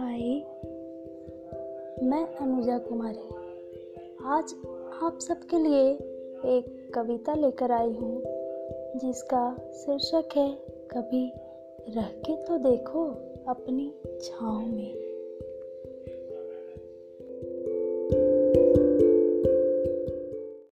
हाय। मैं अनुजा कुमारी। आज आप सबके लिए एक कविता लेकर आई हूँ, जिसका शीर्षक है, कभी रह के तो देखो अपनी छाँव में।